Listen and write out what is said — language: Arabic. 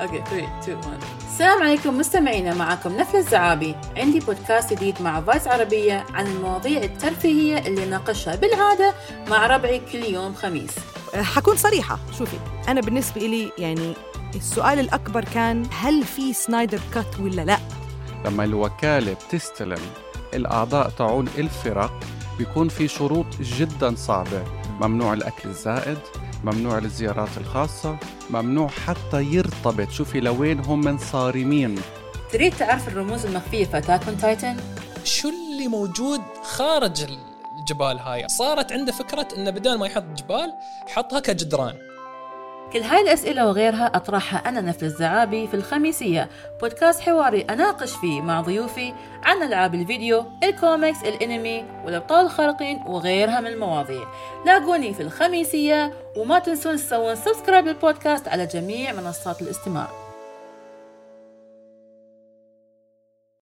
أوكي 3 2 1 السلام عليكم مستمعينا معكم نفل الزعابي. عندي بودكاست جديد مع فايس عربية عن المواضيع الترفيهية اللي ناقشها بالعادة مع ربعي كل يوم خميس. أه، حكون صريحة. شوفي أنا بالنسبة لي يعني السؤال الأكبر كان هل في سنايدر كات ولا لا؟ لما الوكالة بتستلم الأعضاء تاعون الفرق بيكون في شروط جدا صعبة. ممنوع الأكل الزائد ممنوع الزيارات الخاصة ممنوع حتى يرتبط. شوفي لوين هم من صارمين تريد تعرف الرموز المخفية في أتاك أون تايتن؟ شو اللي موجود خارج الجبال هاي؟ صارت عنده فكرة إنه بدل ما يحط جبال حطها كجدران. كل هاي الأسئلة وغيرها أطرحها أنا نفل الزعابي في الخميسية. بودكاست حواري أناقش فيه مع ضيوفي عن ألعاب الفيديو الكوميكس الإنمي والأبطال الخارقين وغيرها من المواضيع. لاقوني في الخميسية وما تنسون تسوون سبسكرايب للبودكاست على جميع منصات الاستماع.